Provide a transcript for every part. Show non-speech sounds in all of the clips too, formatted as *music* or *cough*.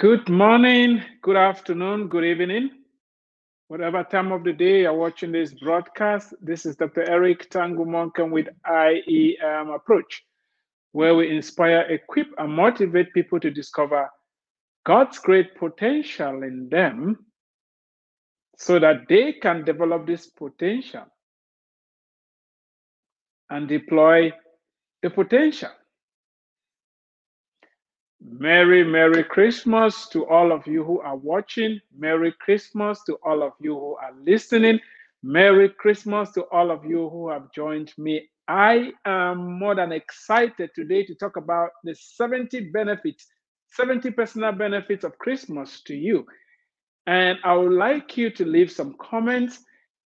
Good morning, good afternoon, good evening. Whatever time of the day you're watching this broadcast, this is Dr. Eric Tangumonkem with IEM Approach, where we inspire, equip, and motivate people to discover God's great potential in them so that they can develop this potential and deploy the potential. Merry, Merry Christmas to all of you who are watching. Merry Christmas to all of you who are listening. Merry Christmas to all of you who have joined me. I am more than excited today to talk about the 70 benefits, 70 personal benefits of Christmas to you. And I would like you to leave some comments.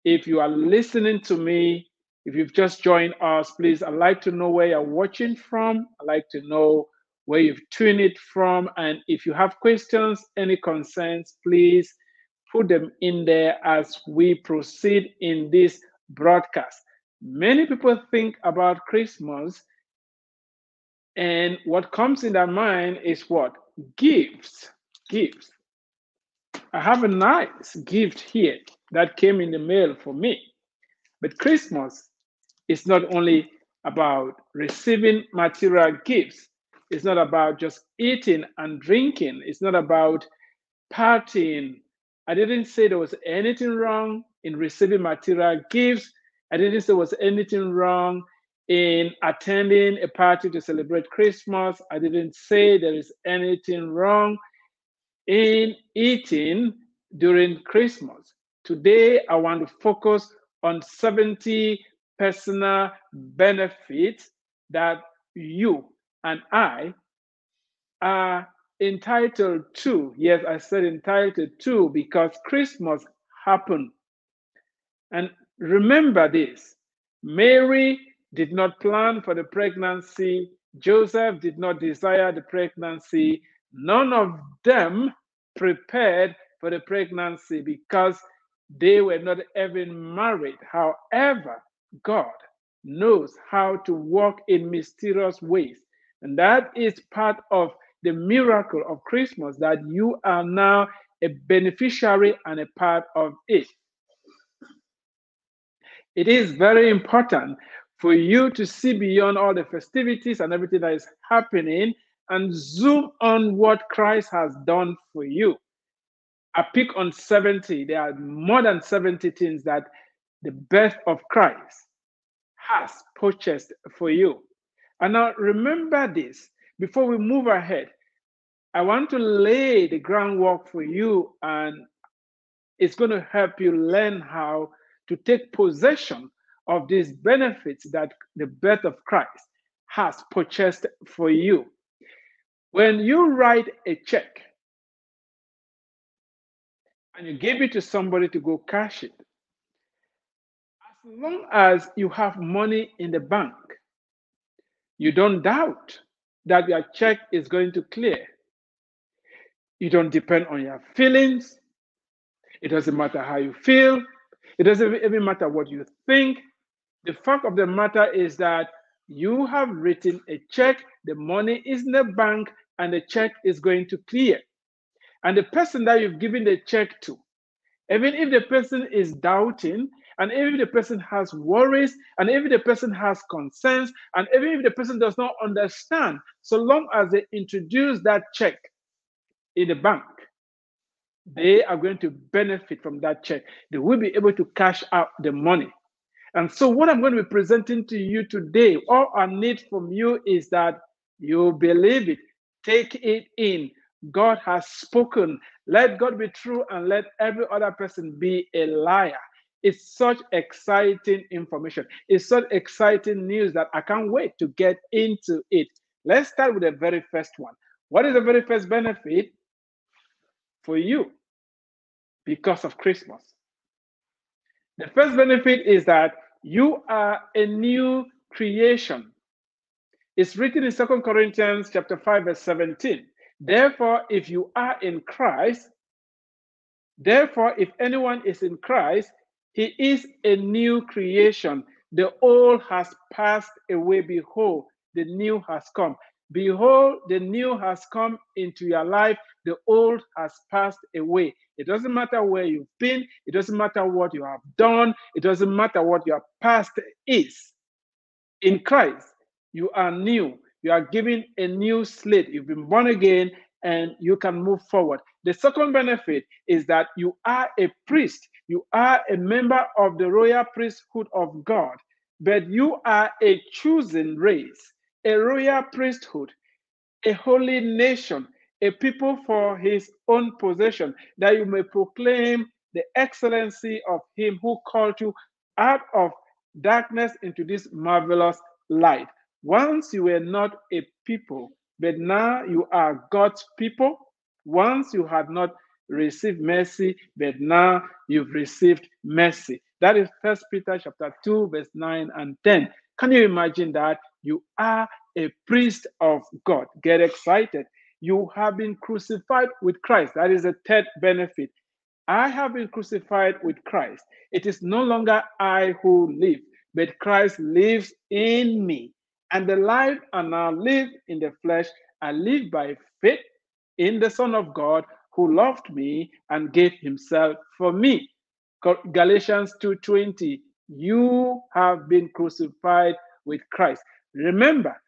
If you are listening to me, if you've just joined us, please, I'd like to know where you're watching from. I'd like to know where you've tuned it from. And if you have questions, any concerns, please put them in there as we proceed in this broadcast. Many people think about Christmas, and what comes in their mind is what? Gifts. Gifts. I have a nice gift here that came in the mail for me. But Christmas is not only about receiving material gifts, it's not about just eating and drinking. It's not about partying. I didn't say there was anything wrong in receiving material gifts. I didn't say there was anything wrong in attending a party to celebrate Christmas. I didn't say there is anything wrong in eating during Christmas. Today, I want to focus on 70 personal benefits that you and I are entitled to. Yes, I said entitled to because Christmas happened. And remember this Mary did not plan for the pregnancy, Joseph did not desire the pregnancy. None of them prepared for the pregnancy because they were not even married. However, God knows how to work in mysterious ways. And that is part of the miracle of Christmas that you are now a beneficiary and a part of it. It is very important for you to see beyond all the festivities and everything that is happening and zoom on what Christ has done for you. I pick on 70. There are more than 70 things that the birth of Christ has purchased for you. And now remember this before we move ahead. I want to lay the groundwork for you, and it's going to help you learn how to take possession of these benefits that the birth of Christ has purchased for you. When you write a check and you give it to somebody to go cash it, as long as you have money in the bank, you don't doubt that your check is going to clear. You don't depend on your feelings. It doesn't matter how you feel. It doesn't even matter what you think. The fact of the matter is that you have written a check, the money is in the bank, and the check is going to clear. And the person that you've given the check to, even if the person is doubting, and even if the person has worries, and even if the person has concerns, and even if the person does not understand, so long as they introduce that check in the bank, they are going to benefit from that check. They will be able to cash out the money. And so, what I'm going to be presenting to you today, all I need from you is that you believe it, take it in. God has spoken. Let God be true and let every other person be a liar. It's such exciting information. It's such exciting news that I can't wait to get into it. Let's start with the very first one. What is the very first benefit for you because of Christmas? The first benefit is that you are a new creation. It's written in Second Corinthians chapter 5 verse 17. Therefore, if you are in Christ, therefore if anyone is in Christ, he is a new creation. The old has passed away. Behold, the new has come. Behold, the new has come into your life, the old has passed away. It doesn't matter where you've been, it doesn't matter what you have done, it doesn't matter what your past is. In Christ, you are new. You are given a new slate. You've been born again and you can move forward. The second benefit is that you are a priest. You are a member of the royal priesthood of God, but you are a chosen race a royal priesthood, a holy nation, a people for his own possession, that you may proclaim the excellency of him who called you out of darkness into this marvelous light. Once you were not a people, but now you are God's people. Once you had not received mercy, but now you've received mercy. That is First Peter chapter 2, verse 9 and 10. Can you imagine that? You are a priest of God. Get excited. You have been crucified with Christ. That is a third benefit. I have been crucified with Christ. It is no longer I who live, but Christ lives in me. And the life I now live in the flesh, I live by faith in the Son of God who loved me and gave himself for me. Galatians 2:20 You have been crucified with Christ. Remember,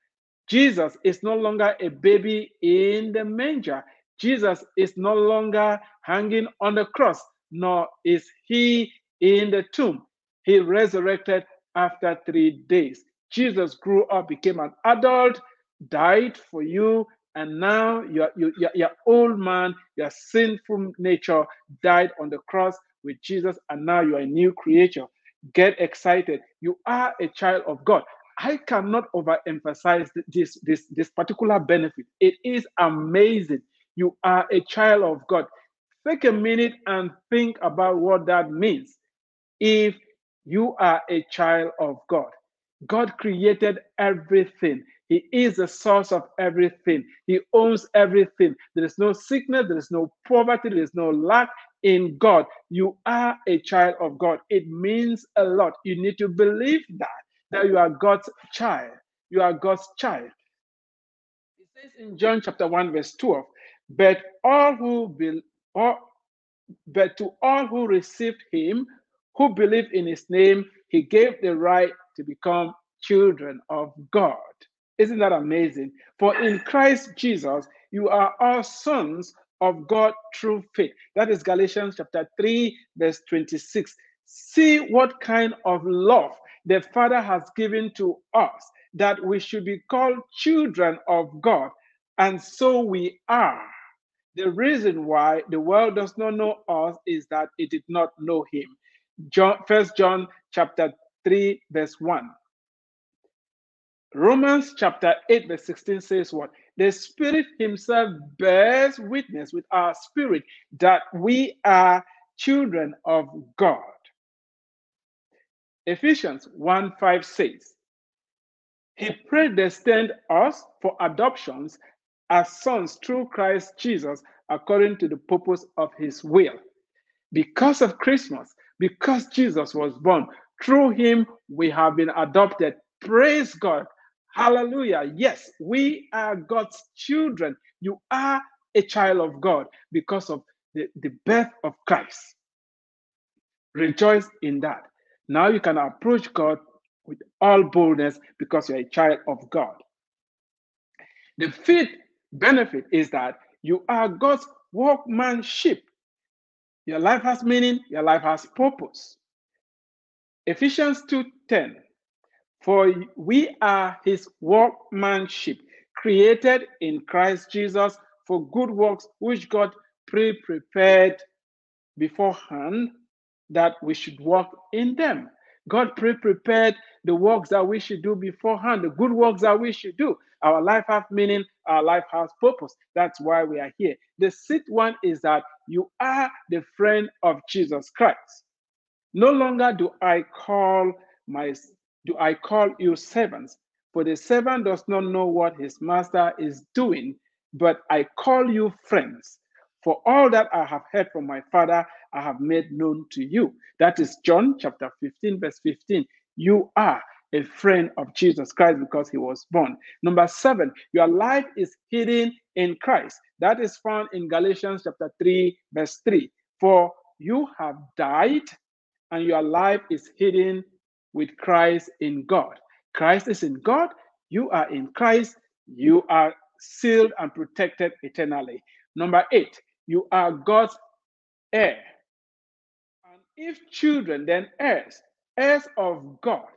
Jesus is no longer a baby in the manger. Jesus is no longer hanging on the cross, nor is he in the tomb. He resurrected after three days. Jesus grew up, became an adult, died for you, and now your, your, your old man, your sinful nature died on the cross with Jesus, and now you are a new creature. Get excited. You are a child of God. I cannot overemphasize this, this, this particular benefit. It is amazing. You are a child of God. Take a minute and think about what that means. If you are a child of God, God created everything. He is the source of everything. He owns everything. There is no sickness, there is no poverty, there is no lack in God. You are a child of God. It means a lot. You need to believe that that you are God's child. You are God's child. It says in John chapter 1, verse 12, but all who be, all, but to all who received him, who believed in his name, he gave the right to become children of God. Isn't that amazing? For in Christ Jesus, you are all sons of God through faith. That is Galatians chapter 3, verse 26. See what kind of love the Father has given to us that we should be called children of God. And so we are. The reason why the world does not know us is that it did not know him. John, First John chapter 3, verse 1. Romans chapter 8, verse 16 says what? The Spirit Himself bears witness with our spirit that we are children of God. Ephesians 1 5 says, He predestined us for adoptions as sons through Christ Jesus according to the purpose of His will. Because of Christmas, because Jesus was born, through Him we have been adopted. Praise God. Hallelujah. Yes, we are God's children. You are a child of God because of the, the birth of Christ. Rejoice in that. Now you can approach God with all boldness because you're a child of God. The fifth benefit is that you are God's workmanship. Your life has meaning, your life has purpose. Ephesians 2:10 For we are his workmanship, created in Christ Jesus for good works which God pre-prepared beforehand that we should walk in them. God pre prepared the works that we should do beforehand, the good works that we should do. Our life has meaning, our life has purpose. That's why we are here. The sixth one is that you are the friend of Jesus Christ. No longer do I call my do I call you servants, for the servant does not know what his master is doing, but I call you friends. For all that I have heard from my Father, I have made known to you. That is John chapter 15, verse 15. You are a friend of Jesus Christ because he was born. Number seven, your life is hidden in Christ. That is found in Galatians chapter 3, verse 3. For you have died, and your life is hidden with Christ in God. Christ is in God, you are in Christ, you are sealed and protected eternally. Number eight, you are God's heir. And if children, then heirs, heirs of God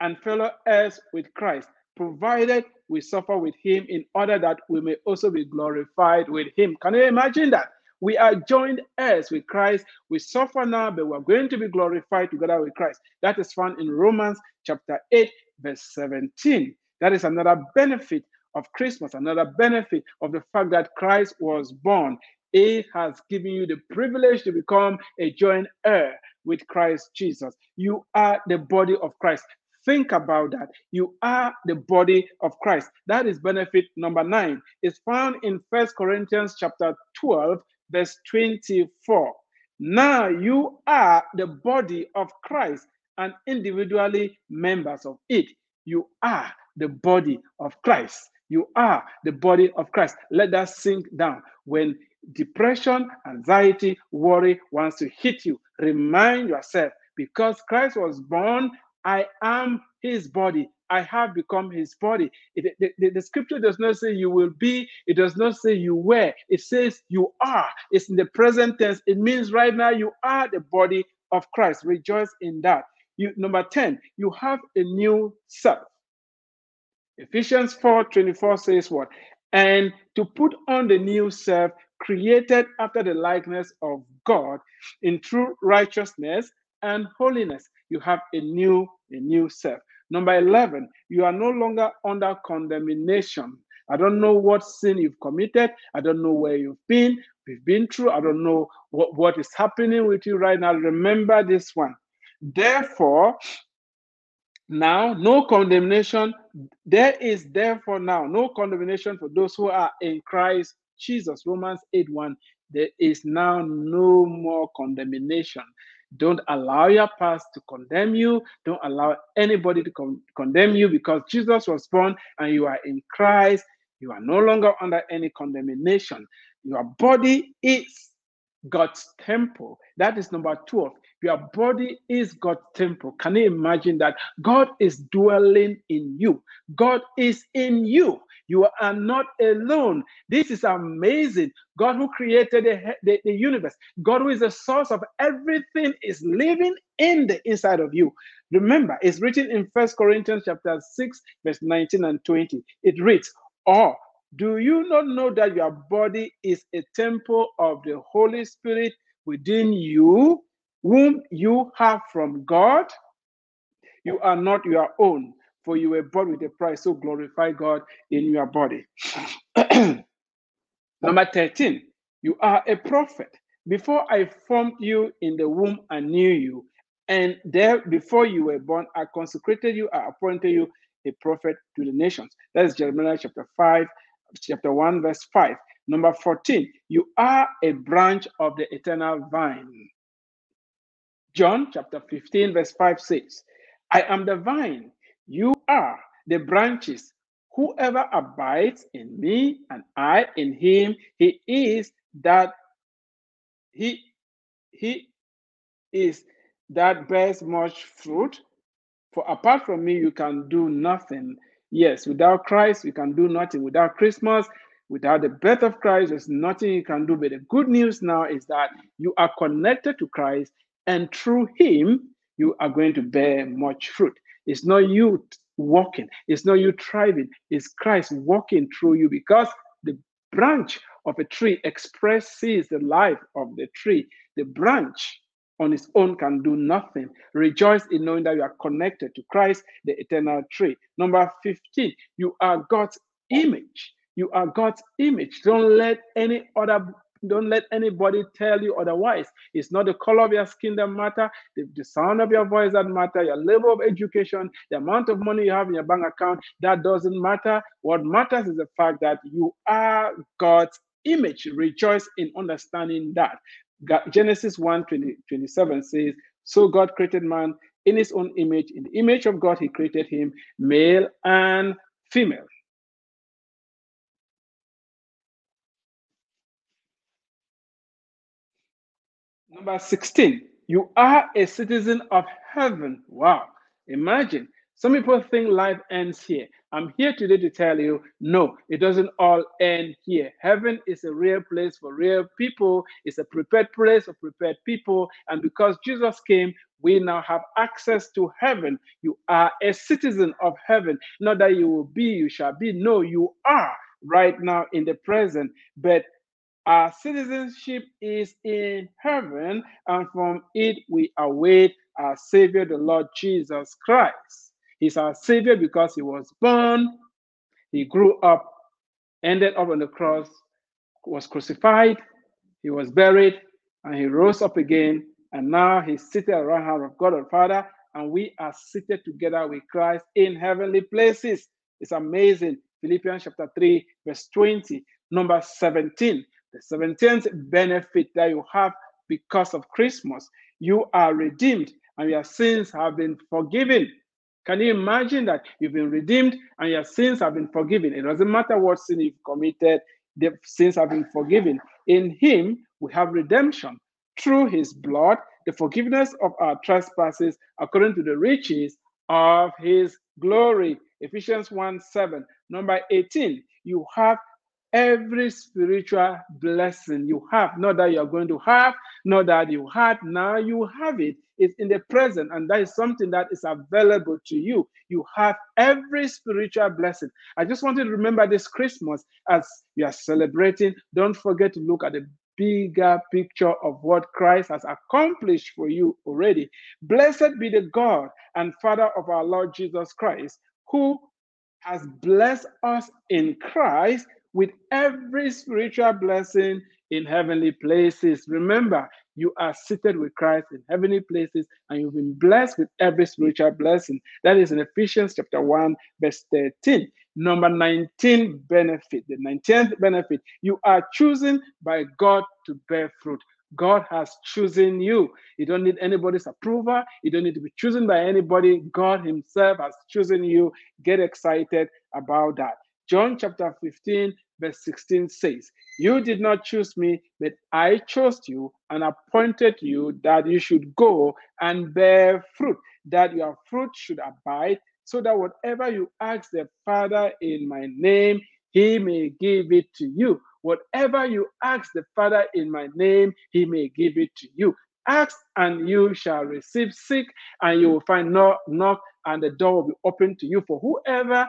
and fellow heirs with Christ, provided we suffer with him in order that we may also be glorified with him. Can you imagine that? We are joined heirs with Christ. We suffer now, but we're going to be glorified together with Christ. That is found in Romans chapter 8, verse 17. That is another benefit of Christmas, another benefit of the fact that Christ was born. It has given you the privilege to become a joint heir with Christ Jesus. You are the body of Christ. Think about that. You are the body of Christ. That is benefit number nine. It's found in First Corinthians chapter 12, verse 24. Now you are the body of Christ and individually members of it. You are the body of Christ. You are the body of Christ. Let that sink down. When depression, anxiety, worry wants to hit you, remind yourself because Christ was born, I am his body. I have become his body. It, the, the, the, scripture does not say you will be, it does not say you were, it says you are. It's in the present tense. It means right now you are the body of Christ. Rejoice in that. You, number 10, you have a new self. Ephesians 4 24 says what? And to put on the new self, created after the likeness of God in true righteousness and holiness. You have a new, a new self. Number 11, you are no longer under condemnation. I don't know what sin you've committed. I don't know where you've been. We've been through. I don't know what, what is happening with you right now. Remember this one. Therefore, now no condemnation. There is therefore now no condemnation for those who are in Christ Jesus. Romans 8 1. There is now no more condemnation. Don't allow your past to condemn you. Don't allow anybody to con- condemn you because Jesus was born and you are in Christ. You are no longer under any condemnation. Your body is God's temple. That is number 12. Your body is God's temple. Can you imagine that? God is dwelling in you. God is in you. You are not alone. This is amazing. God who created the, the, the universe, God who is the source of everything, is living in the inside of you. Remember, it's written in First Corinthians chapter 6, verse 19 and 20. It reads, Or do you not know that your body is a temple of the Holy Spirit within you, whom you have from God? You are not your own, for you were bought with a price. So glorify God in your body. *clears throat* Number 13, you are a prophet. Before I formed you in the womb, I knew you. And there, before you were born, I consecrated you, I appointed you a prophet to the nations. That's Jeremiah chapter 5, chapter 1, verse 5. Number 14, you are a branch of the eternal vine. John chapter 15, verse 5 says, I am the vine, you are the branches. Whoever abides in me and I in him, he is that he he is that bears much fruit. For apart from me, you can do nothing. Yes, without Christ, you can do nothing. Without Christmas, without the birth of Christ, there's nothing you can do. But the good news now is that you are connected to Christ, and through Him, you are going to bear much fruit. It's not you walking, it's not you thriving, it's Christ walking through you because the branch of a tree expresses the life of the tree. The branch on its own can do nothing. Rejoice in knowing that you are connected to Christ, the eternal tree. Number 15, you are God's image. You are God's image. Don't let any other don't let anybody tell you otherwise. It's not the color of your skin that matter, the, the sound of your voice that matter, your level of education, the amount of money you have in your bank account, that doesn't matter. What matters is the fact that you are God's image. Rejoice in understanding that. Genesis 1 20, 27 says, So God created man in his own image. In the image of God, he created him, male and female. Number 16, you are a citizen of heaven. Wow. Imagine. Some people think life ends here. I'm here today to tell you no, it doesn't all end here. Heaven is a real place for real people, it's a prepared place for prepared people. And because Jesus came, we now have access to heaven. You are a citizen of heaven. Not that you will be, you shall be. No, you are right now in the present. But our citizenship is in heaven, and from it we await our Savior, the Lord Jesus Christ. He's our Savior because He was born, He grew up, ended up on the cross, was crucified, He was buried, and He rose up again. And now He's seated at the right hand of God the Father, and we are seated together with Christ in heavenly places. It's amazing. Philippians chapter 3, verse 20. Number 17. The 17th benefit that you have because of Christmas, you are redeemed and your sins have been forgiven. Can you imagine that you've been redeemed and your sins have been forgiven? It doesn't matter what sin you've committed, the sins have been forgiven. In Him, we have redemption through His blood, the forgiveness of our trespasses according to the riches of His glory. Ephesians 1 7. Number 18, you have every spiritual blessing you have, not that you're going to have, not that you had, now you have it. It's in the present, and that is something that is available to you. You have every spiritual blessing. I just want you to remember this Christmas as you are celebrating. Don't forget to look at the bigger picture of what Christ has accomplished for you already. Blessed be the God and Father of our Lord Jesus Christ, who has blessed us in Christ with every spiritual blessing in heavenly places. Remember, you are seated with Christ in heavenly places and you've been blessed with every spiritual blessing. That is in Ephesians chapter 1, verse 13. Number 19 benefit, the 19th benefit, you are chosen by God to bear fruit. God has chosen you. You don't need anybody's approval. You don't need to be chosen by anybody. God Himself has chosen you. Get excited about that. John chapter 15, verse 16 says, You did not choose me, but I chose you and appointed you that you should go and bear fruit, that your fruit should abide, so that whatever you ask the Father in my name, he may give it to you. Whatever you ask the Father in my name, he may give it to you. Ask and you shall receive. Seek and you will find. Knock, knock and the door will be open to you. For whoever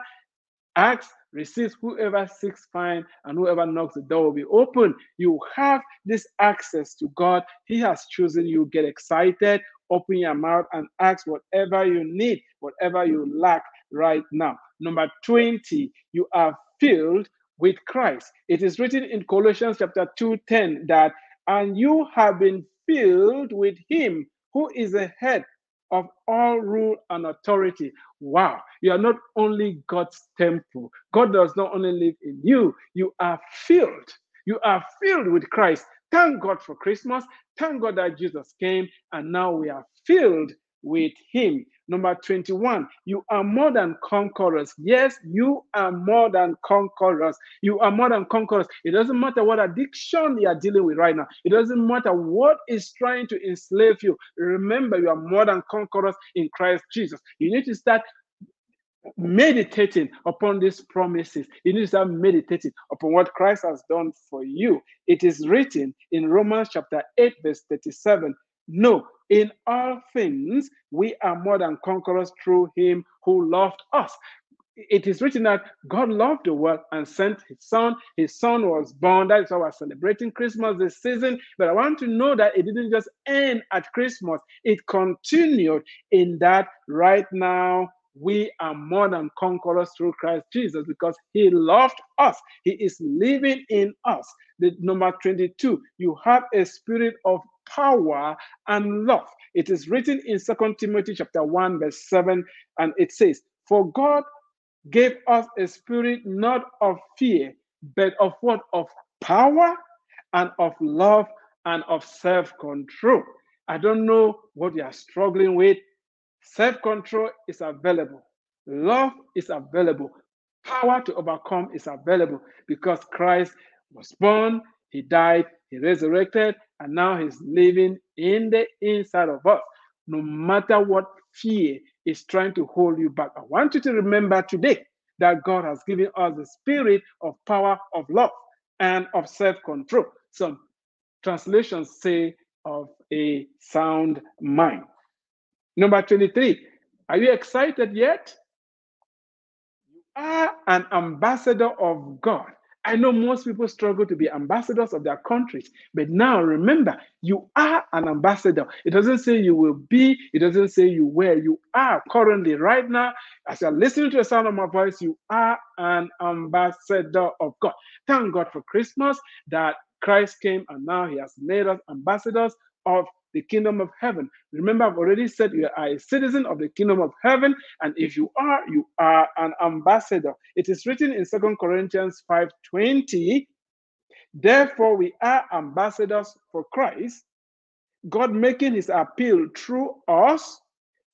asks receives, whoever seeks find, and whoever knocks the door will be open. You have this access to God. He has chosen you. Get excited, open your mouth, and ask whatever you need, whatever you lack right now. Number 20, you are filled with Christ. It is written in Colossians chapter 2:10 that, and you have been filled with him who is the head of all rule and authority. Wow, you are not only God's temple. God does not only live in you, you are filled. You are filled with Christ. Thank God for Christmas. Thank God that Jesus came and now we are filled with Him. Number 21, you are more than conquerors. Yes, you are more than conquerors. You are more than conquerors. It doesn't matter what addiction you are dealing with right now, it doesn't matter what is trying to enslave you. Remember, you are more than conquerors in Christ Jesus. You need to start meditating upon these promises. You need to start meditating upon what Christ has done for you. It is written in Romans chapter 8, verse 37. No, in all things, we are more than conquerors through him who loved us. It is written that God loved the world and sent his son. His son was born. That is why we're celebrating Christmas this season. But I want to know that it didn't just end at Christmas, it continued in that right now we are more than conquerors through Christ Jesus because he loved us. He is living in us. The number 22, you have a spirit of power and love. It is written in Second Timothy chapter 1, verse 7, and it says, For God gave us a spirit not of fear, but of what? Of power and of love and of self-control. I don't know what you are struggling with. Self control is available. Love is available. Power to overcome is available because Christ was born, He died, He resurrected, and now He's living in the inside of us. No matter what fear is trying to hold you back, I want you to remember today that God has given us the spirit of power, of love, and of self control. Some translations say of a sound mind. Number 23, are you excited yet? You are an ambassador of God. I know most people struggle to be ambassadors of their countries, but now remember, you are an ambassador. It doesn't say you will be, it doesn't say you will. You are currently, right now, as you're listening to the sound of my voice, you are an ambassador of God. Thank God for Christmas that Christ came and now he has made us ambassadors of the kingdom of heaven. Remember, I've already said you are a citizen of the kingdom of heaven, and if you are, you are an ambassador. It is written in Second Corinthians 5:20. Therefore, we are ambassadors for Christ, God making his appeal through us.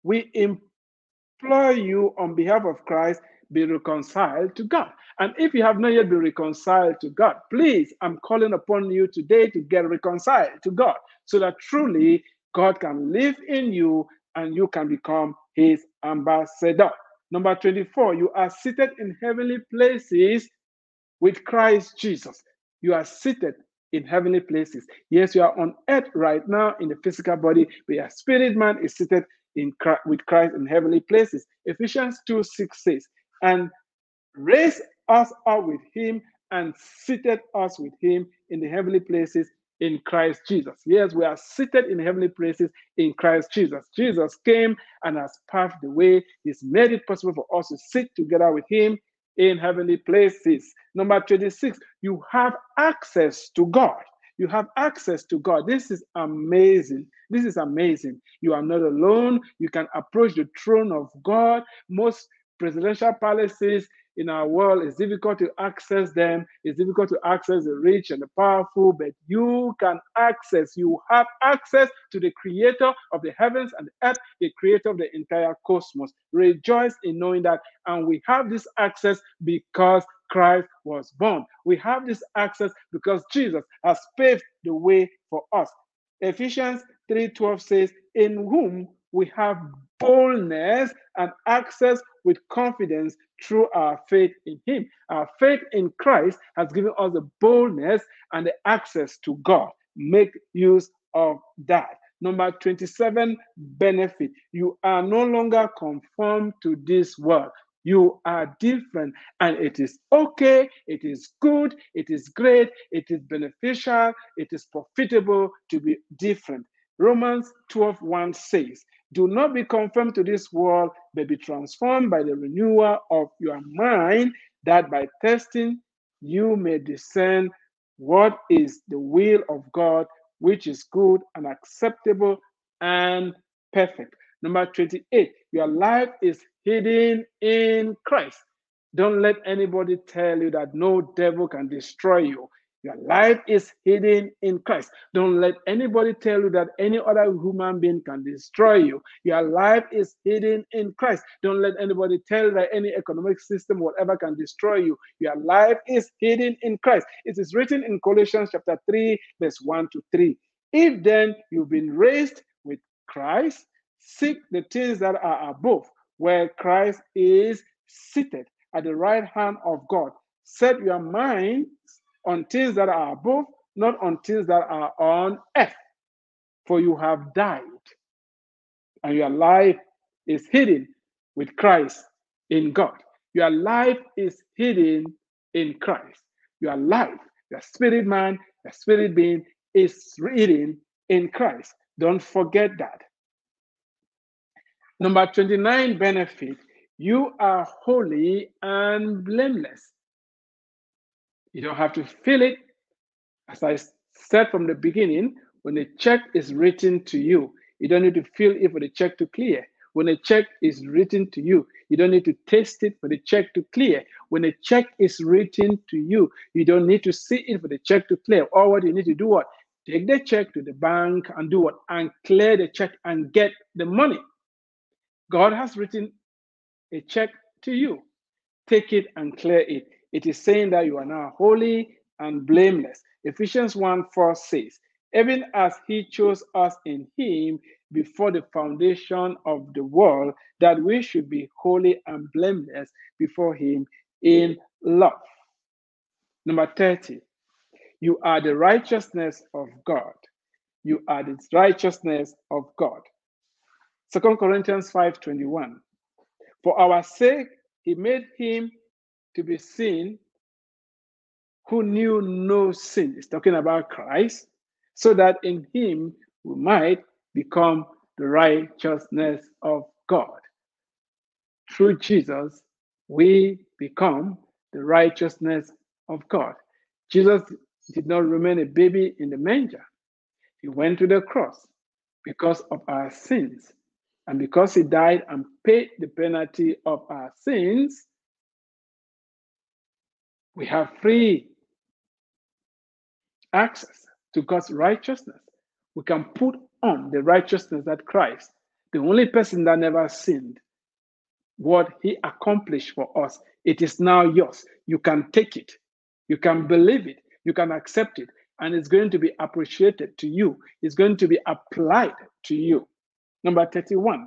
We implore you on behalf of Christ, be reconciled to God. And if you have not yet been reconciled to God, please, I'm calling upon you today to get reconciled to God so that truly God can live in you and you can become his ambassador. Number 24, you are seated in heavenly places with Christ Jesus. You are seated in heavenly places. Yes, you are on earth right now in the physical body, but your spirit man is seated in Christ, with Christ in heavenly places. Ephesians 2 6 says, and raised us up with him and seated us with him in the heavenly places in Christ Jesus. Yes, we are seated in heavenly places in Christ Jesus. Jesus came and has paved the way. He's made it possible for us to sit together with him in heavenly places. Number 26, you have access to God. You have access to God. This is amazing. This is amazing. You are not alone. You can approach the throne of God. Most presidential palaces in our world, it's difficult to access them. It's difficult to access the rich and the powerful, but you can access, you have access to the creator of the heavens and the earth, the creator of the entire cosmos. Rejoice in knowing that. And we have this access because Christ was born. We have this access because Jesus has paved the way for us. Ephesians 3:12 says, In whom we have boldness and access with confidence through our faith in Him. Our faith in Christ has given us the boldness and the access to God. Make use of that. Number 27, benefit. You are no longer conformed to this world. You are different, and it is okay, it is good, it is great, it is beneficial, it is profitable to be different. Romans 12 1 says, do not be conformed to this world, but be transformed by the renewal of your mind, that by testing you may discern what is the will of God, which is good and acceptable and perfect. Number 28, your life is hidden in Christ. Don't let anybody tell you that no devil can destroy you. Your life is hidden in Christ. Don't let anybody tell you that any other human being can destroy you. Your life is hidden in Christ. Don't let anybody tell you that any economic system, whatever, can destroy you. Your life is hidden in Christ. It is written in Colossians chapter 3, verse 1 to 3. If then you've been raised with Christ, seek the things that are above, where Christ is seated at the right hand of God. Set your mind on things that are above, not on things that are on earth. For you have died, and your life is hidden with Christ in God. Your life is hidden in Christ. Your life, your spirit man, your spirit being is hidden in Christ. Don't forget that. Number 29 benefit you are holy and blameless. You don't have to fill it. As I said from the beginning, when a check is written to you, you don't need to fill it for the check to clear. When a check is written to you, you don't need to taste it for the check to clear. When a check is written to you, you don't need to see it for the check to clear. Or what you need to do what? Take the check to the bank and do what? And clear the check and get the money. God has written a check to you. Take it and clear it. It is saying that you are now holy and blameless. Ephesians 1 4 says, Even as he chose us in him before the foundation of the world, that we should be holy and blameless before him in love. Number 30, you are the righteousness of God. You are the righteousness of God. Second Corinthians 5:21. For our sake, he made him to be sin who knew no sin. He's talking about Christ, so that in him we might become the righteousness of God. Through Jesus, we become the righteousness of God. Jesus did not remain a baby in the manger. He went to the cross because of our sins. And because he died and paid the penalty of our sins, we have free access to God's righteousness. We can put on the righteousness that Christ, the only person that never sinned, what he accomplished for us, it is now yours. You can take it, you can believe it, you can accept it, and it's going to be appreciated to you. It's going to be applied to you. Number 31,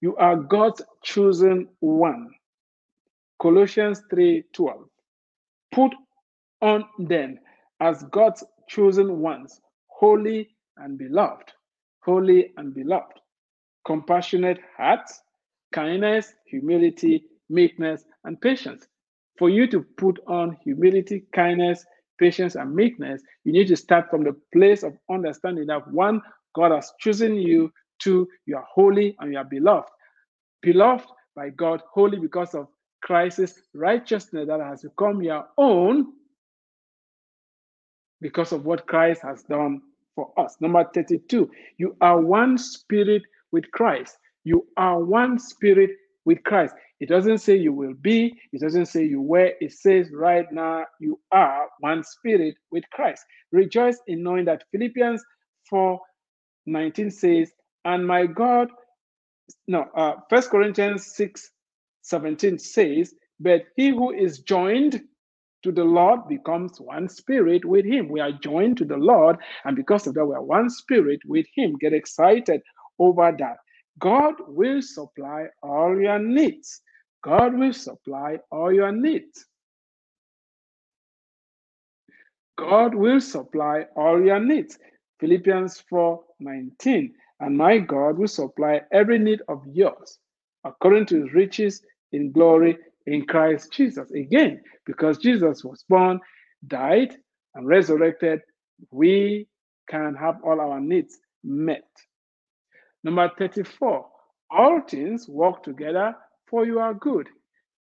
you are God's chosen one. Colossians 3 12. Put on then as God's chosen ones, holy and beloved, holy and beloved, compassionate hearts, kindness, humility, meekness, and patience. For you to put on humility, kindness, patience, and meekness, you need to start from the place of understanding that one, God has chosen you, two, you are holy and you are beloved. Beloved by God, holy because of Christ's righteousness that has become your own because of what Christ has done for us. Number 32, you are one spirit with Christ. You are one spirit with Christ. It doesn't say you will be, it doesn't say you were, it says right now you are one spirit with Christ. Rejoice in knowing that Philippians 4 19 says, And my God, no, uh, First Corinthians 6 17 says, But he who is joined to the Lord becomes one spirit with him. We are joined to the Lord, and because of that, we are one spirit with him. Get excited over that. God will supply all your needs. God will supply all your needs. God will supply all your needs. Philippians 4 19. And my God will supply every need of yours according to his riches in glory in Christ Jesus. Again, because Jesus was born, died, and resurrected, we can have all our needs met. Number 34, all things work together for your good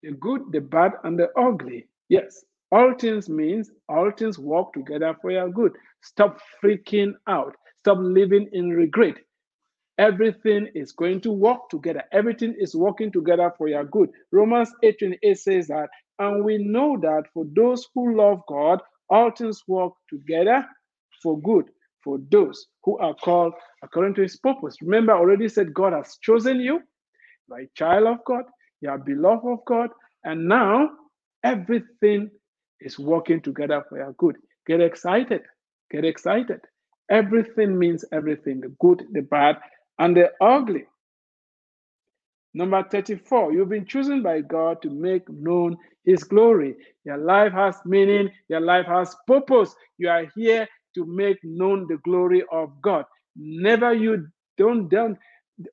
the good, the bad, and the ugly. Yes, all things means all things work together for your good. Stop freaking out. Stop living in regret. Everything is going to work together. Everything is working together for your good. Romans 8 28 says that, and we know that for those who love God, all things work together for good for those who are called according to his purpose. Remember, I already said God has chosen you, a child of God, you are beloved of God, and now everything is working together for your good. Get excited. Get excited. Everything means everything the good, the bad, and the ugly. Number 34, you've been chosen by God to make known His glory. Your life has meaning, your life has purpose. You are here to make known the glory of God. Never you don't don't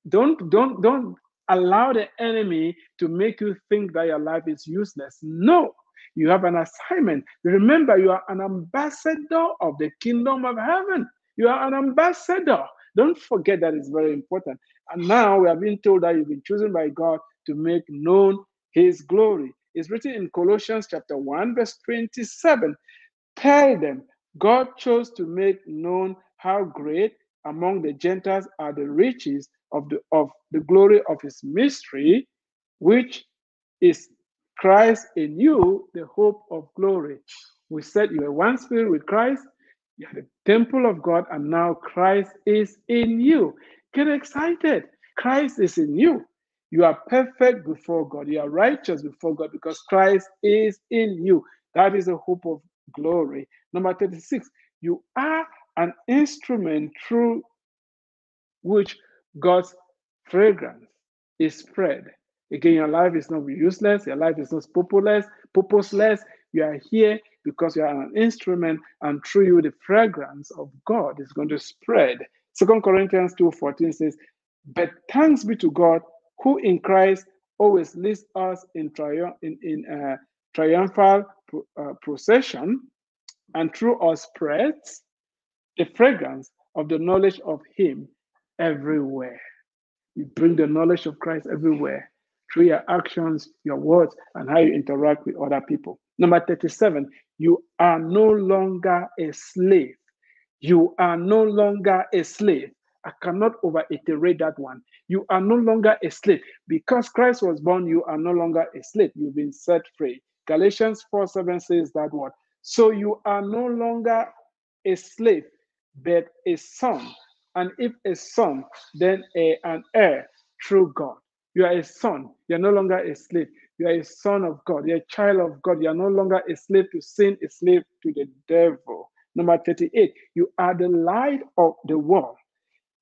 don't don't don't allow the enemy to make you think that your life is useless. No, you have an assignment. Remember, you are an ambassador of the kingdom of heaven. You are an ambassador. Don't forget that it's very important. And now we have been told that you've been chosen by God to make known his glory. It's written in Colossians chapter 1, verse 27. Tell them God chose to make known how great among the Gentiles are the riches of the of the glory of his mystery, which is Christ in you, the hope of glory. We said you are one spirit with Christ, you are the temple of God, and now Christ is in you. Get excited. Christ is in you. You are perfect before God. You are righteous before God because Christ is in you. That is the hope of glory. Number 36, you are an instrument through which God's fragrance is spread. Again, your life is not useless, your life is not purposeless, purposeless. You are here because you are an instrument, and through you, the fragrance of God is going to spread. Second Corinthians 2:14 says, But thanks be to God who in Christ always leads us in, triumph, in, in uh, triumphal uh, procession and through us spreads the fragrance of the knowledge of Him everywhere. You bring the knowledge of Christ everywhere through your actions, your words, and how you interact with other people. Number 37, you are no longer a slave. You are no longer a slave. I cannot overiterate that one. You are no longer a slave. Because Christ was born, you are no longer a slave. You've been set free. Galatians 4 7 says that word. So you are no longer a slave, but a son. And if a son, then a, an heir through God. You are a son. You are no longer a slave. You are a son of God. You are a child of God. You are no longer a slave to sin, a slave to the devil. Number 38, you are the light of the world.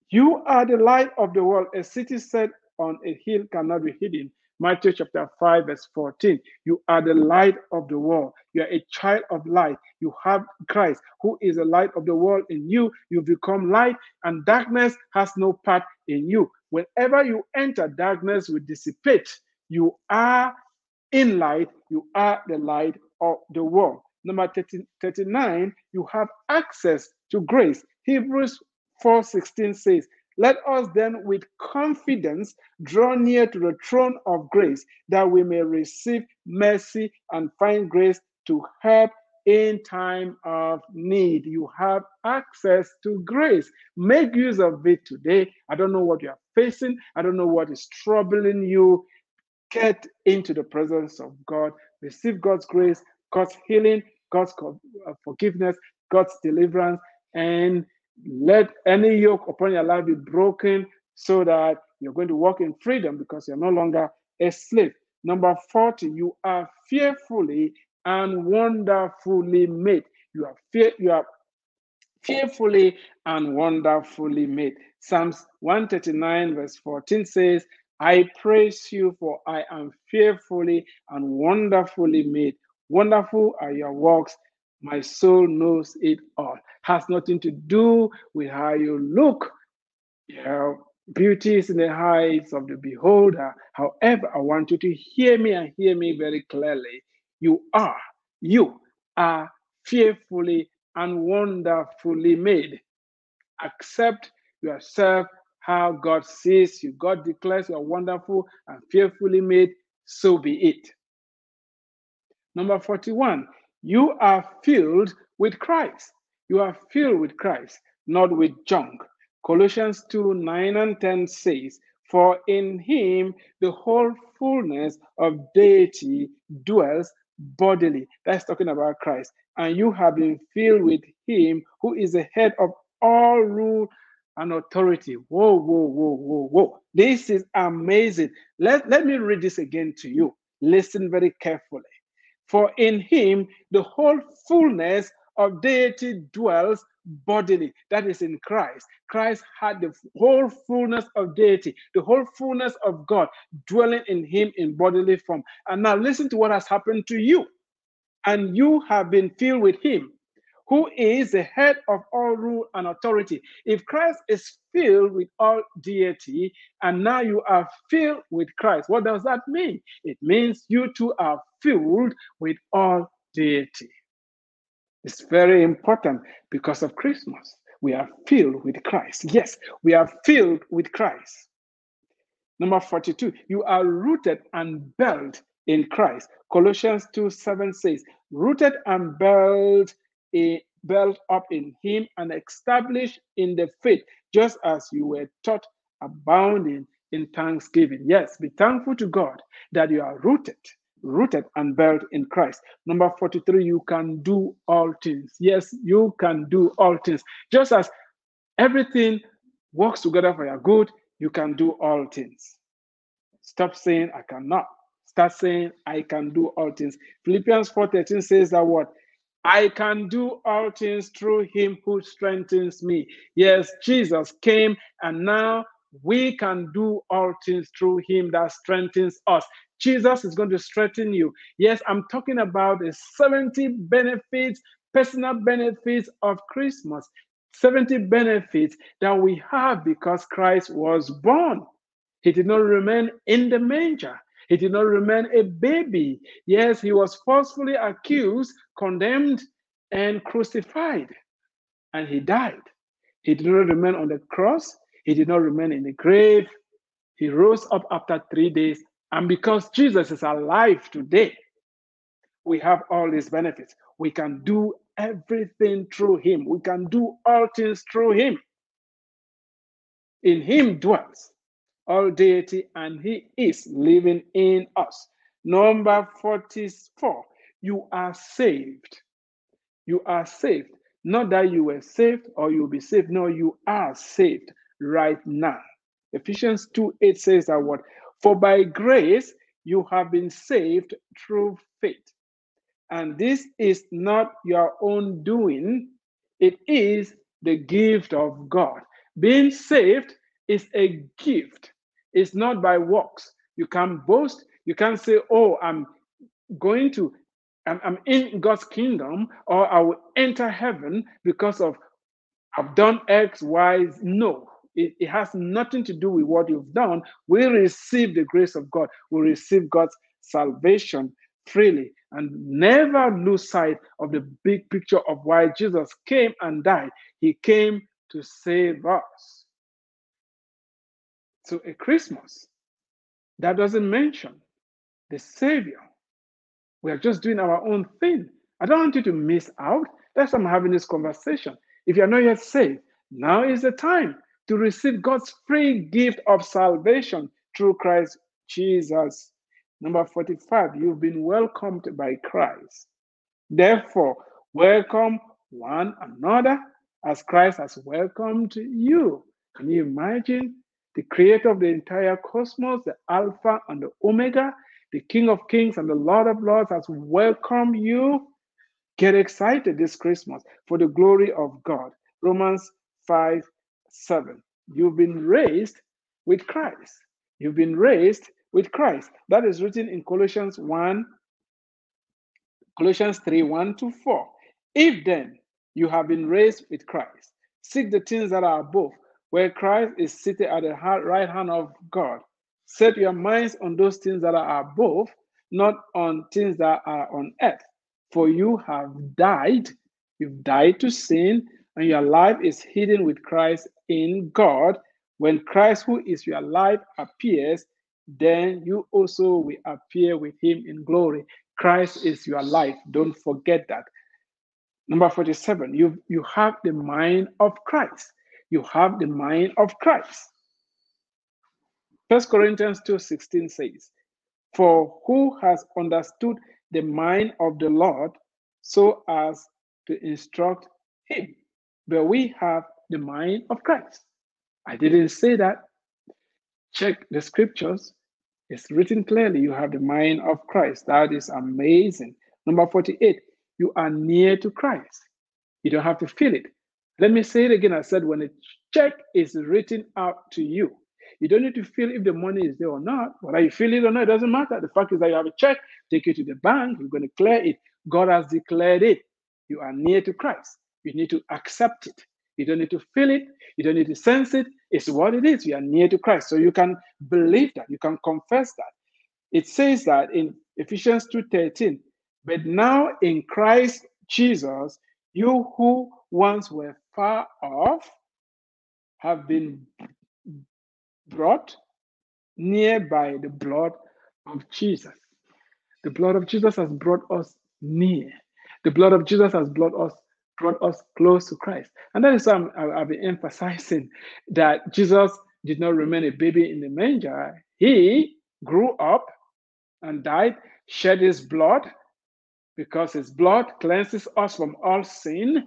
You are the light of the world. A city set on a hill cannot be hidden. Matthew chapter 5, verse 14. You are the light of the world. You are a child of light. You have Christ, who is the light of the world in you. You become light, and darkness has no part in you. Whenever you enter, darkness will dissipate. You are in light. You are the light of the world. Number 30, 39, you have access to grace. Hebrews 4:16 says, let us then with confidence draw near to the throne of grace that we may receive mercy and find grace to help in time of need. You have access to grace. Make use of it today. I don't know what you are facing, I don't know what is troubling you. Get into the presence of God, receive God's grace, God's healing, God's uh, forgiveness, God's deliverance, and let any yoke upon your life be broken so that you're going to walk in freedom because you're no longer a slave. Number 40, you are fearfully and wonderfully made. You are fear, you are fearfully and wonderfully made. Psalms 139, verse 14 says, I praise you, for I am fearfully and wonderfully made. Wonderful are your works, my soul knows it all. Has nothing to do with how you look. Yeah, beauty is in the eyes of the beholder. However, I want you to hear me and hear me very clearly. You are, you are fearfully and wonderfully made. Accept yourself how God sees you. God declares you are wonderful and fearfully made. So be it. Number 41, you are filled with Christ. You are filled with Christ, not with junk. Colossians 2 9 and 10 says, For in him the whole fullness of deity dwells bodily. That's talking about Christ. And you have been filled with him who is the head of all rule and authority. Whoa, whoa, whoa, whoa, whoa. This is amazing. Let, let me read this again to you. Listen very carefully. For in him the whole fullness of deity dwells bodily. That is in Christ. Christ had the whole fullness of deity, the whole fullness of God dwelling in him in bodily form. And now listen to what has happened to you. And you have been filled with him who is the head of all rule and authority. If Christ is filled with all deity, and now you are filled with Christ, what does that mean? It means you too are filled with all deity. It's very important because of Christmas. We are filled with Christ. Yes, we are filled with Christ. Number 42, you are rooted and built in Christ. Colossians 2 7 says, rooted and built a built up in him and established in the faith, just as you were taught, abounding in thanksgiving. Yes, be thankful to God that you are rooted, rooted and built in Christ. Number 43, you can do all things. Yes, you can do all things. Just as everything works together for your good, you can do all things. Stop saying, I cannot. Start saying, I can do all things. Philippians 4:13 says that what? I can do all things through him who strengthens me. Yes, Jesus came, and now we can do all things through him that strengthens us. Jesus is going to strengthen you. Yes, I'm talking about the 70 benefits, personal benefits of Christmas. 70 benefits that we have because Christ was born. He did not remain in the manger. He did not remain a baby. Yes, he was falsely accused, condemned, and crucified. And he died. He did not remain on the cross. He did not remain in the grave. He rose up after three days. And because Jesus is alive today, we have all these benefits. We can do everything through him. We can do all things through him. In him dwells all deity, and He is living in us. Number 44, you are saved. You are saved. Not that you were saved or you'll be saved. No, you are saved right now. Ephesians 2 8 says that what? For by grace you have been saved through faith. And this is not your own doing, it is the gift of God. Being saved is a gift. It's not by works. You can't boast. You can't say, oh, I'm going to, I'm, I'm in God's kingdom or I will enter heaven because of I've done X, Y. No, it, it, has nothing to do with what you've done. We receive the grace of God. We receive God's salvation freely and never lose sight of the big picture of why Jesus came and died. He came to save us to a Christmas that doesn't mention the Savior. We are just doing our own thing. I don't want you to miss out. That's why I'm having this conversation. If you are not yet saved, now is the time to receive God's free gift of salvation through Christ Jesus. Number 45, you've been welcomed by Christ. Therefore, welcome one another as Christ has welcomed you. Can you imagine the creator of the entire cosmos, the Alpha and the Omega, the King of Kings and the Lord of Lords has welcomed you. Get excited this Christmas for the glory of God. Romans 5 7. You've been raised with Christ. You've been raised with Christ. That is written in Colossians 1, Colossians 3 1 to 4. If then you have been raised with Christ, seek the things that are above where Christ is seated at the right hand of God. Set your minds on those things that are above, not on things that are on earth. For you have died, you've died to sin, and your life is hidden with Christ in God. When Christ, who is your life, appears, then you also will appear with him in glory. Christ is your life. Don't forget that. Number 47, you, you have the mind of Christ you have the mind of Christ. First Corinthians 2:16 says, For who has understood the mind of the Lord so as to instruct him? But we have the mind of Christ. I didn't say that. Check the scriptures. It's written clearly. You have the mind of Christ. That is amazing. Number 48, you are near to Christ. You don't have to feel it. Let me say it again. I said, when a check is written out to you, you don't need to feel if the money is there or not. Whether you feel it or not, it doesn't matter. The fact is that you have a check, take it to the bank, you're going to clear it. God has declared it. You are near to Christ. You need to accept it. You don't need to feel it. You don't need to sense it. It's what it is. You are near to Christ. So you can believe that. You can confess that. It says that in Ephesians 2:13. But now in Christ Jesus, you who once were far off have been brought near by the blood of Jesus. The blood of Jesus has brought us near. The blood of Jesus has brought us brought us close to Christ. And that is why i have been emphasizing that Jesus did not remain a baby in the manger. He grew up and died, shed his blood, because his blood cleanses us from all sin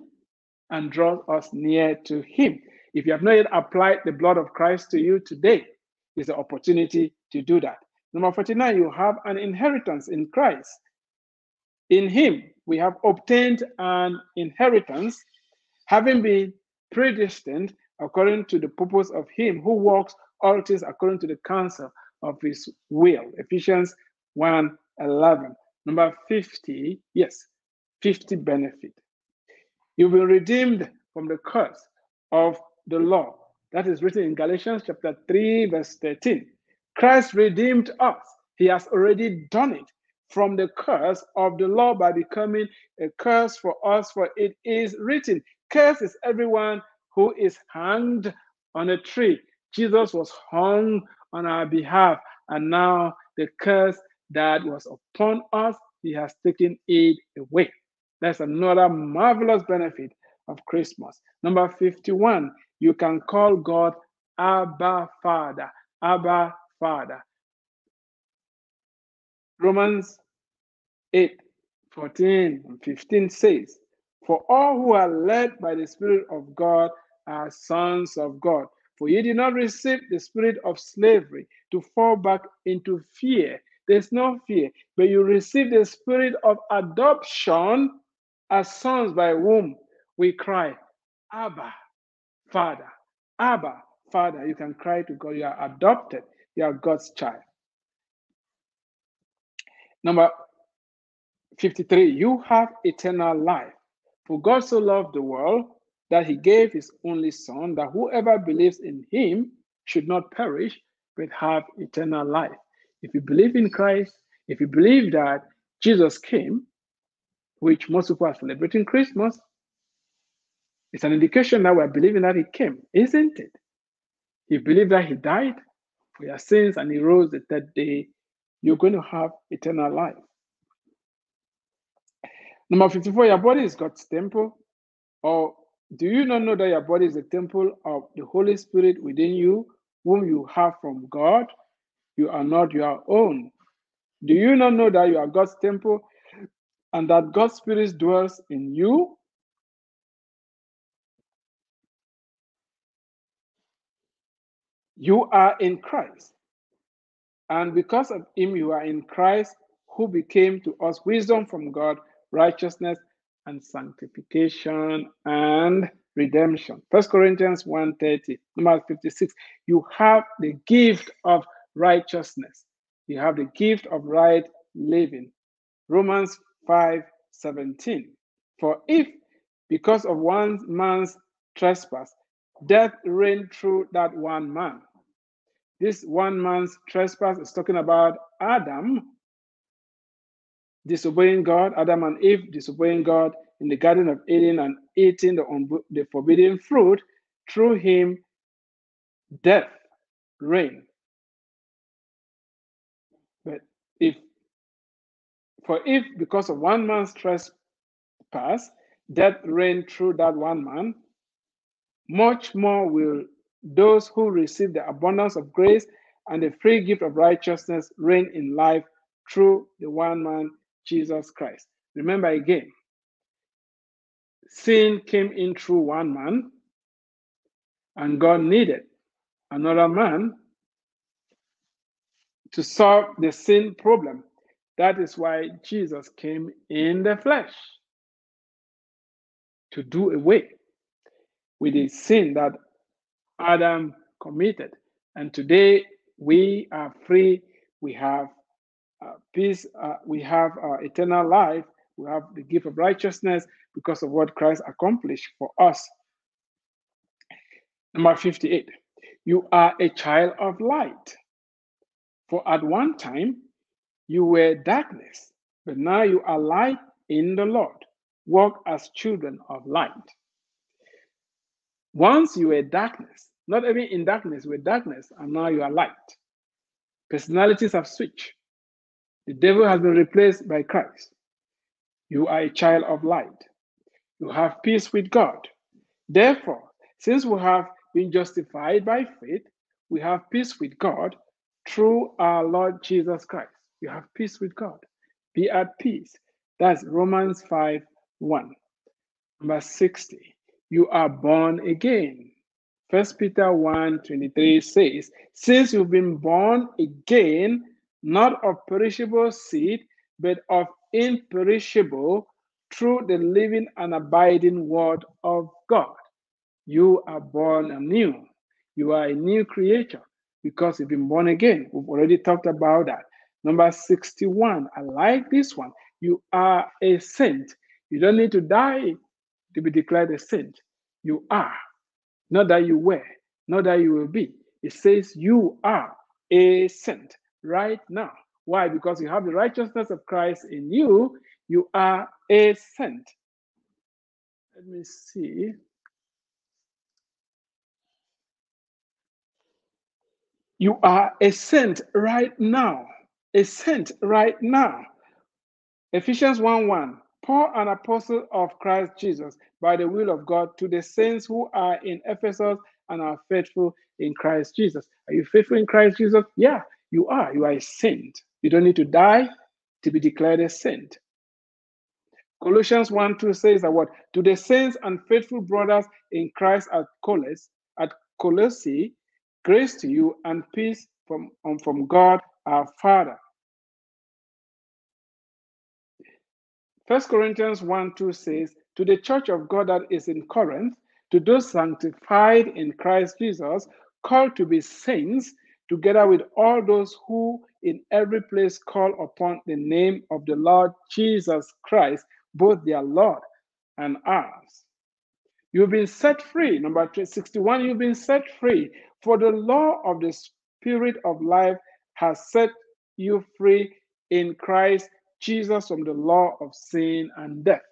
and draws us near to him. If you have not yet applied the blood of Christ to you today, is the opportunity to do that. Number 49, you have an inheritance in Christ. In Him, we have obtained an inheritance, having been predestined according to the purpose of Him who works all things according to the counsel of His will. Ephesians 1 11. Number 50, yes, 50 benefit. You've been redeemed from the curse of the law. That is written in Galatians chapter 3, verse 13. Christ redeemed us. He has already done it from the curse of the law by becoming a curse for us, for it is written, Curse is everyone who is hanged on a tree. Jesus was hung on our behalf, and now the curse that was upon us, he has taken it away. That's another marvelous benefit of Christmas. Number 51, you can call God Abba Father. Abba Father. Romans 8 14 and 15 says, For all who are led by the Spirit of God are sons of God. For you did not receive the spirit of slavery to fall back into fear. There's no fear, but you received the spirit of adoption as sons by whom we cry, Abba, Father. Abba, Father. You can cry to God. You are adopted. You are God's child. Number 53, you have eternal life. For God so loved the world that he gave his only Son, that whoever believes in him should not perish, but have eternal life. If you believe in Christ, if you believe that Jesus came, which most people are celebrating Christmas, it's an indication that we're believing that he came, isn't it? You believe that he died for your sins and he rose the third day, you're going to have eternal life. Number 54, your body is God's temple. Or do you not know that your body is the temple of the Holy Spirit within you, whom you have from God? You are not your own. Do you not know that you are God's temple and that God's Spirit dwells in you? You are in Christ. And because of him, you are in Christ, who became to us wisdom from God, righteousness and sanctification and redemption. First Corinthians 1:30, number 56. You have the gift of righteousness. You have the gift of right living. Romans 5:17. For if because of one man's trespass, death reigned through that one man. This one man's trespass is talking about Adam disobeying God, Adam and Eve disobeying God in the Garden of Eden and eating the, the forbidden fruit. Through him, death reigned. But if, for if because of one man's trespass, death reigned through that one man, much more will those who receive the abundance of grace and the free gift of righteousness reign in life through the one man, Jesus Christ. Remember again, sin came in through one man, and God needed another man to solve the sin problem. That is why Jesus came in the flesh to do away with the sin that Adam committed. And today we are free. We have uh, peace. Uh, we have uh, eternal life. We have the gift of righteousness because of what Christ accomplished for us. Number 58. You are a child of light. For at one time you were darkness, but now you are light in the Lord. Walk as children of light. Once you were darkness, not even in darkness, with darkness, and now you are light. Personalities have switched. The devil has been replaced by Christ. You are a child of light. You have peace with God. Therefore, since we have been justified by faith, we have peace with God through our Lord Jesus Christ. You have peace with God. Be at peace. That's Romans 5 1. Number 60 you are born again. First Peter 1 23 says, Since you've been born again, not of perishable seed, but of imperishable, through the living and abiding word of God. You are born anew. You are a new creature because you've been born again. We've already talked about that. Number 61, I like this one. You are a saint. You don't need to die to be declared a saint. You are. Not that you were, not that you will be. It says you are a saint right now. Why? Because you have the righteousness of Christ in you. You are a saint. Let me see. You are a saint right now. A saint right now. Ephesians 1 1. Paul, an apostle of Christ Jesus, by the will of God, to the saints who are in Ephesus and are faithful in Christ Jesus. Are you faithful in Christ Jesus? Yeah, you are. You are a saint. You don't need to die to be declared a saint. Colossians 1 2 says that what? To the saints and faithful brothers in Christ at Colossus, at Colossae, grace to you and peace from, um, from God our Father. First Corinthians 1 2 says, To the church of God that is in Corinth, to those sanctified in Christ Jesus, called to be saints, together with all those who in every place call upon the name of the Lord Jesus Christ, both their Lord and ours. You've been set free. Number 61, you've been set free. For the law of the Spirit of life has set you free in Christ Jesus from the law of sin and death.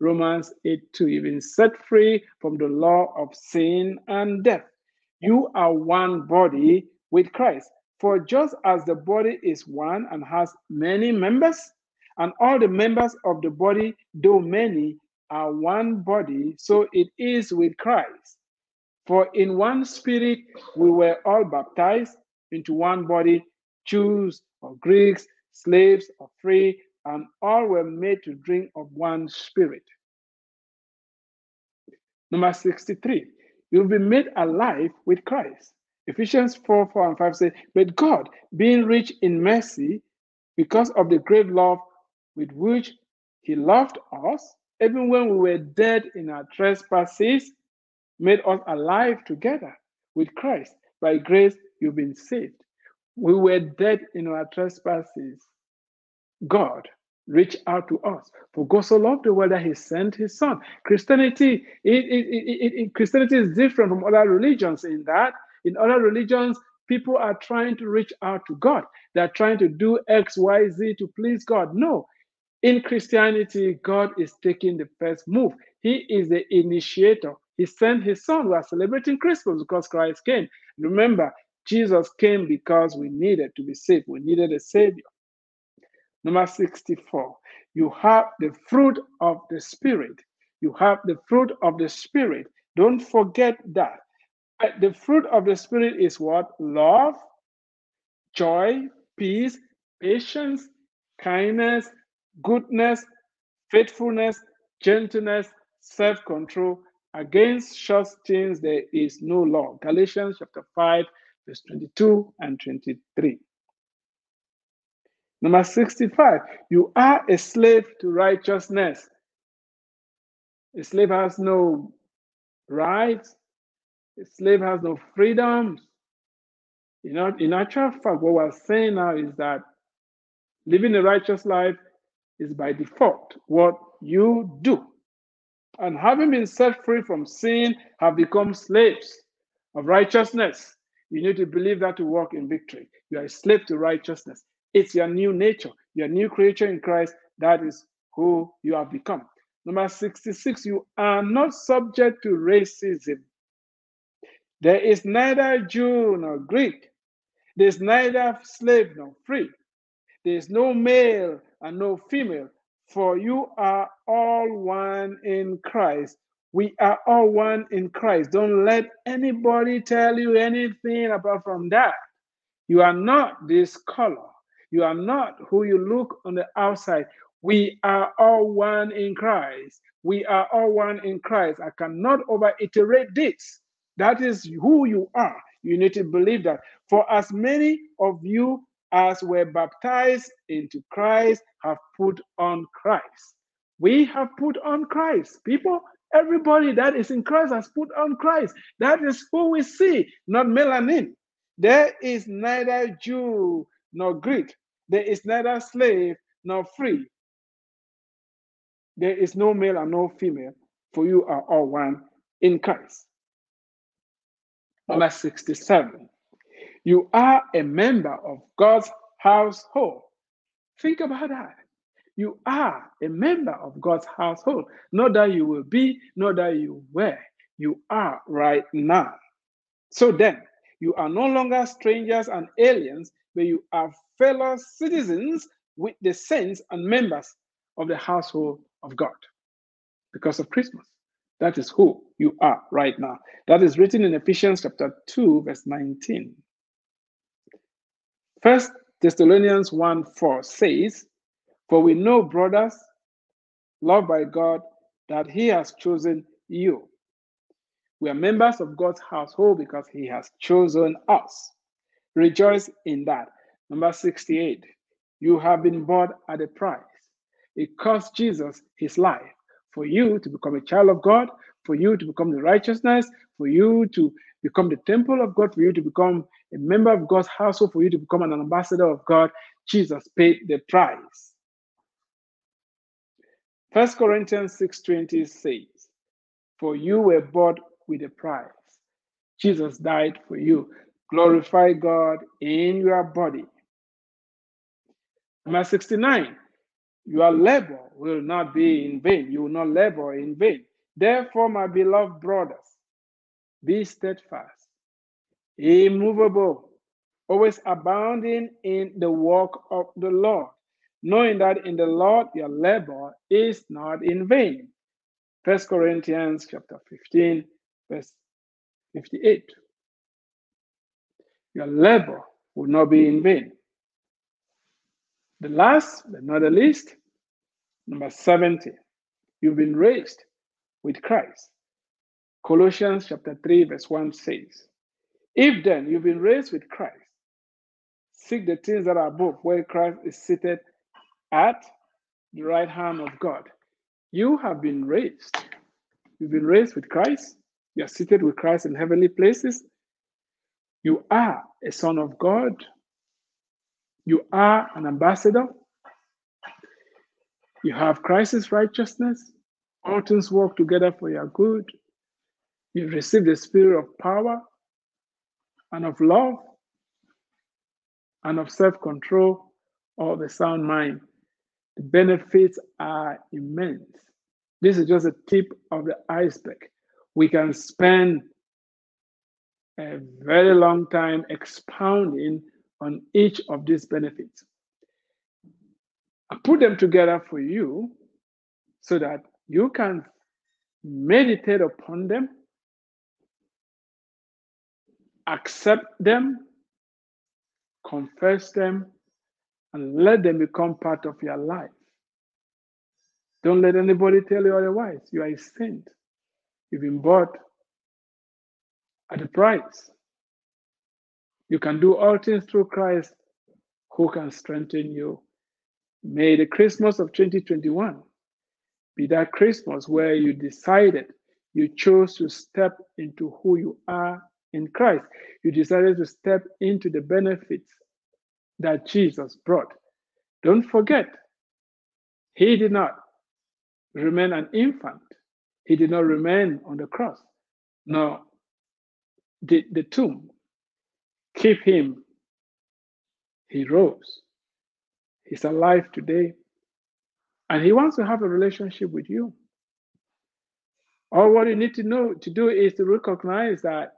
Romans 8 2. You've been set free from the law of sin and death. You are one body with Christ. For just as the body is one and has many members, and all the members of the body, though many, are one body, so it is with Christ. For in one spirit we were all baptized into one body, Jews or Greeks, slaves or free, and all were made to drink of one spirit. Number 63, you'll be made alive with Christ. Ephesians 4 4 and 5 say, But God, being rich in mercy, because of the great love with which He loved us, even when we were dead in our trespasses, made us alive together with Christ. By grace, you've been saved. We were dead in our trespasses. God reach out to us. For God so loved the world that He sent His Son. Christianity, it, it, it, Christianity is different from other religions in that in other religions, people are trying to reach out to God. They're trying to do X, Y, Z to please God. No. In Christianity, God is taking the first move. He is the initiator. He sent his son. We are celebrating Christmas because Christ came. Remember, Jesus came because we needed to be saved. We needed a savior. Number 64. You have the fruit of the Spirit. You have the fruit of the Spirit. Don't forget that. Uh, the fruit of the Spirit is what? Love, joy, peace, patience, kindness, goodness, faithfulness, gentleness, self control. Against such things there is no law. Galatians chapter 5, verse 22 and 23. Number 65, you are a slave to righteousness. A slave has no rights, a slave has no freedoms. You know, in actual fact, what we're saying now is that living a righteous life is by default what you do. And having been set free from sin, have become slaves of righteousness. You need to believe that to walk in victory. You are a slave to righteousness. It's your new nature, your new creature in Christ. That is who you have become. Number 66, you are not subject to racism. There is neither Jew nor Greek. There's neither slave nor free. There is no male and no female, for you are all one in Christ. We are all one in Christ. Don't let anybody tell you anything apart from that. You are not this color. You are not who you look on the outside. We are all one in Christ. We are all one in Christ. I cannot over iterate this. That is who you are. You need to believe that. For as many of you as were baptized into Christ have put on Christ. We have put on Christ. People, everybody that is in Christ has put on Christ. That is who we see, not melanin. There is neither Jew nor Greek. There is neither slave nor free. There is no male and no female, for you are all one in Christ. Number 67. You are a member of God's household. Think about that. You are a member of God's household. Not that you will be, not that you were. You are right now. So then, you are no longer strangers and aliens, but you are fellow citizens with the saints and members of the household of God because of Christmas. That is who you are right now. That is written in Ephesians chapter 2, verse 19. First Thessalonians 1 4 says, For we know, brothers, loved by God, that He has chosen you. We are members of God's household because He has chosen us. Rejoice in that. Number 68, you have been bought at a price. It cost Jesus his life for you to become a child of God, for you to become the righteousness, for you to become the temple of God, for you to become a member of God's household, for you to become an ambassador of God. Jesus paid the price. First Corinthians 6:20 says, For you were bought with a price. Jesus died for you. Glorify God in your body. Number 69. Your labor will not be in vain. You will not labor in vain. Therefore, my beloved brothers, be steadfast, immovable, always abounding in the work of the Lord, knowing that in the Lord your labor is not in vain. First Corinthians chapter 15, verse 58. Your labor will not be in vain. The last but not the least, number 70, you've been raised with Christ. Colossians chapter 3, verse 1 says, If then you've been raised with Christ, seek the things that are above, where Christ is seated at the right hand of God. You have been raised. You've been raised with Christ. You are seated with Christ in heavenly places. You are a son of God. You are an ambassador. You have Christ's righteousness. All things work together for your good. You receive the spirit of power and of love and of self control or the sound mind. The benefits are immense. This is just a tip of the iceberg. We can spend a very long time expounding on each of these benefits. I put them together for you so that you can meditate upon them, accept them, confess them, and let them become part of your life. Don't let anybody tell you otherwise. You are a saint. You've been bought at a price. You can do all things through Christ who can strengthen you. May the Christmas of 2021 be that Christmas where you decided, you chose to step into who you are in Christ. You decided to step into the benefits that Jesus brought. Don't forget, he did not remain an infant, he did not remain on the cross. No, the, the tomb. Keep him. He rose. He's alive today. And he wants to have a relationship with you. All what you need to know to do is to recognize that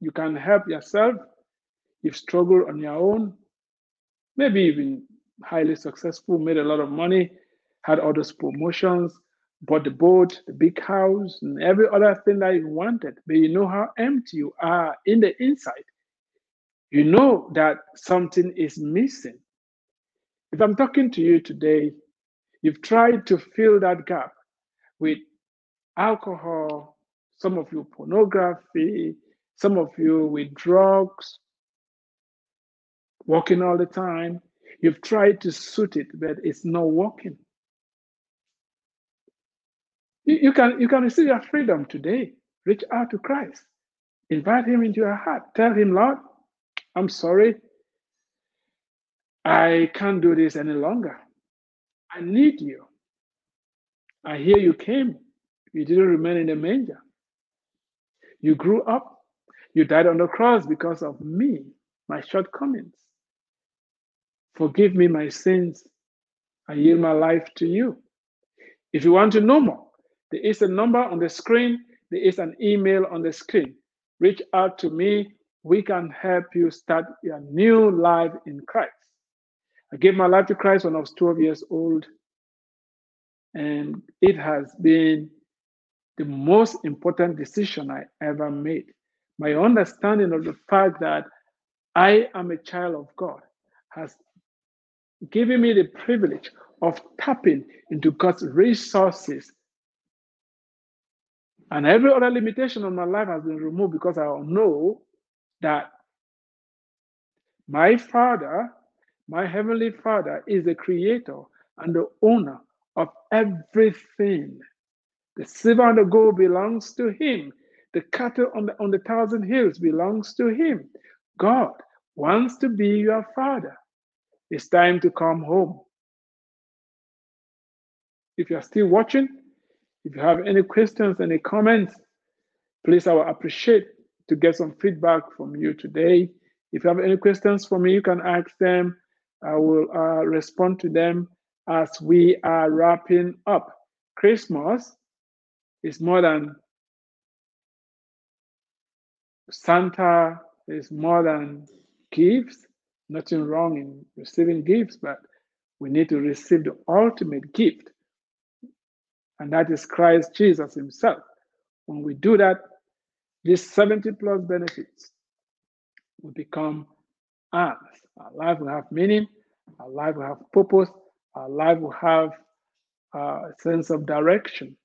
you can help yourself. You've struggled on your own. Maybe been highly successful, made a lot of money, had all those promotions, bought the boat, the big house, and every other thing that you wanted. But you know how empty you are in the inside. You know that something is missing. If I'm talking to you today, you've tried to fill that gap with alcohol, some of you pornography, some of you with drugs, working all the time. You've tried to suit it, but it's not working. You, can you can receive your freedom today. Reach out to Christ. Invite him into your heart. Tell him, Lord, I'm sorry. I can't do this any longer. I need you. I hear you came. You didn't remain in the manger. You grew up. You died on the cross because of me, my shortcomings. Forgive me my sins. I yield my life to you. If you want to know more, there is a number on the screen. There is an email on the screen. Reach out to me. We can help you start your new life in Christ. I gave my life to Christ when I was 12 years old. And it has been the most important decision I ever made. My understanding of the fact that I am a child of God has given me the privilege of tapping into God's resources. And every other limitation of my life has been removed because I know that my Father, my Heavenly Father, is the creator and the owner of everything. The silver and the gold belongs to him. The cattle on the, on the thousand hills belongs to him. God wants to be your father. It's time to come home. If you're still watching, if you have any questions, any comments, please I will appreciate to get some feedback from you today. If you have any questions for me, you can ask them. I will uh, respond to them as we are wrapping up. Christmas is more than Santa is more than gifts. Nothing wrong in receiving gifts, but we need to receive the ultimate gift, and that is Christ Jesus Himself. When we do that, these 70 plus benefits will become ours. Our life will have meaning, our life will have purpose, our life will have uh, a sense of direction.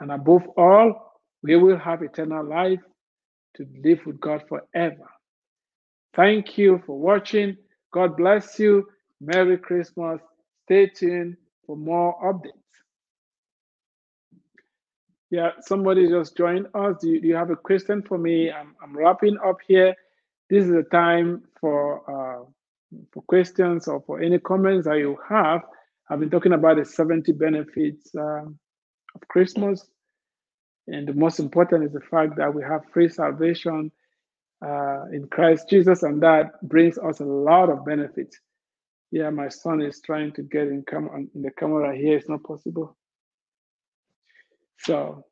And above all, we will have eternal life to live with God forever. Thank you for watching. God bless you. Merry Christmas. Stay tuned for more updates. Yeah, somebody just joined us. Do you, do you have a question for me? I'm, I'm wrapping up here. This is the time for uh, for questions or for any comments that you have. I've been talking about the 70 benefits uh, of Christmas. And the most important is the fact that we have free salvation uh, in Christ Jesus, and that brings us a lot of benefits. Yeah, my son is trying to get in, cam- in the camera here. It's not possible. So